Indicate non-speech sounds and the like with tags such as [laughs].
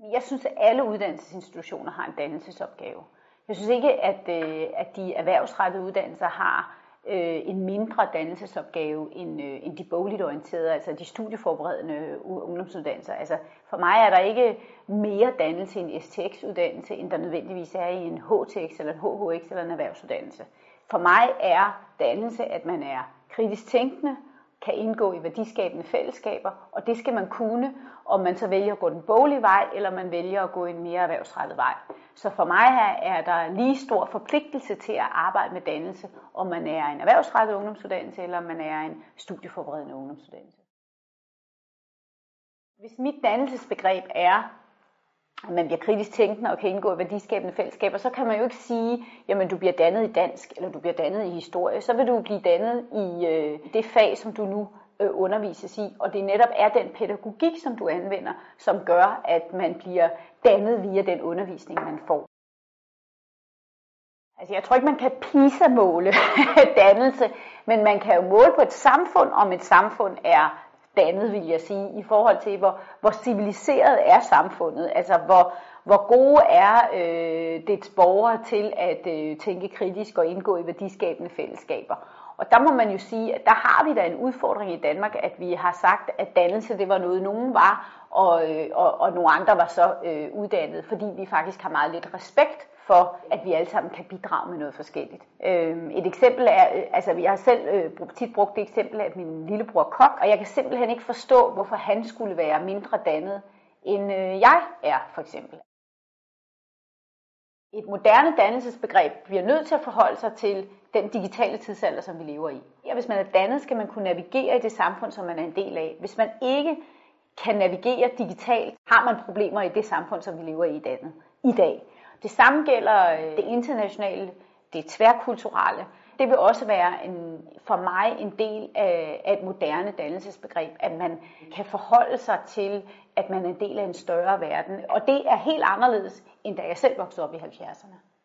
Jeg synes, at alle uddannelsesinstitutioner har en dannelsesopgave. Jeg synes ikke, at, øh, at de erhvervsrettede uddannelser har øh, en mindre dannelsesopgave end, øh, end de bogligt orienterede, altså de studieforberedende øh, ungdomsuddannelser. Altså for mig er der ikke mere dannelse i en STX-uddannelse, end der nødvendigvis er i en HTX eller en HHX eller en erhvervsuddannelse. For mig er dannelse, at man er kritisk tænkende, kan indgå i værdiskabende fællesskaber, og det skal man kunne, om man så vælger at gå den boglige vej, eller man vælger at gå en mere erhvervsrettet vej. Så for mig her er der lige stor forpligtelse til at arbejde med dannelse, om man er en erhvervsrettet ungdomsuddannelse, eller om man er en studieforberedende ungdomsuddannelse. Hvis mit dannelsesbegreb er at man bliver kritisk tænkende og kan indgå i værdiskabende fællesskaber, så kan man jo ikke sige, jamen du bliver dannet i dansk, eller du bliver dannet i historie. Så vil du blive dannet i øh, det fag, som du nu øh, undervises i. Og det netop er den pædagogik, som du anvender, som gør, at man bliver dannet via den undervisning, man får. Altså jeg tror ikke, man kan PISA-måle [laughs] dannelse, men man kan jo måle på et samfund, om et samfund er dannet, vil jeg sige, i forhold til, hvor, hvor civiliseret er samfundet. Altså, hvor, hvor gode er øh, dets borgere til at øh, tænke kritisk og indgå i værdiskabende fællesskaber. Og der må man jo sige, at der har vi da en udfordring i Danmark, at vi har sagt, at dannelse det var noget, nogen var, og, øh, og, og nogle andre var så øh, uddannet, fordi vi faktisk har meget lidt respekt for, at vi alle sammen kan bidrage med noget forskelligt. Øhm, et eksempel er, altså jeg har selv øh, tit brugt det eksempel af min lillebror Kok, og jeg kan simpelthen ikke forstå, hvorfor han skulle være mindre dannet, end øh, jeg er, for eksempel. Et moderne dannelsesbegreb bliver nødt til at forholde sig til den digitale tidsalder, som vi lever i. Ja, hvis man er dannet, skal man kunne navigere i det samfund, som man er en del af. Hvis man ikke kan navigere digitalt, har man problemer i det samfund, som vi lever i i dag. Det samme gælder øh, det internationale, det tværkulturelle. Det vil også være en, for mig en del af, af et moderne dannelsesbegreb, at man kan forholde sig til, at man er en del af en større verden. Og det er helt anderledes, end da jeg selv voksede op i 70'erne.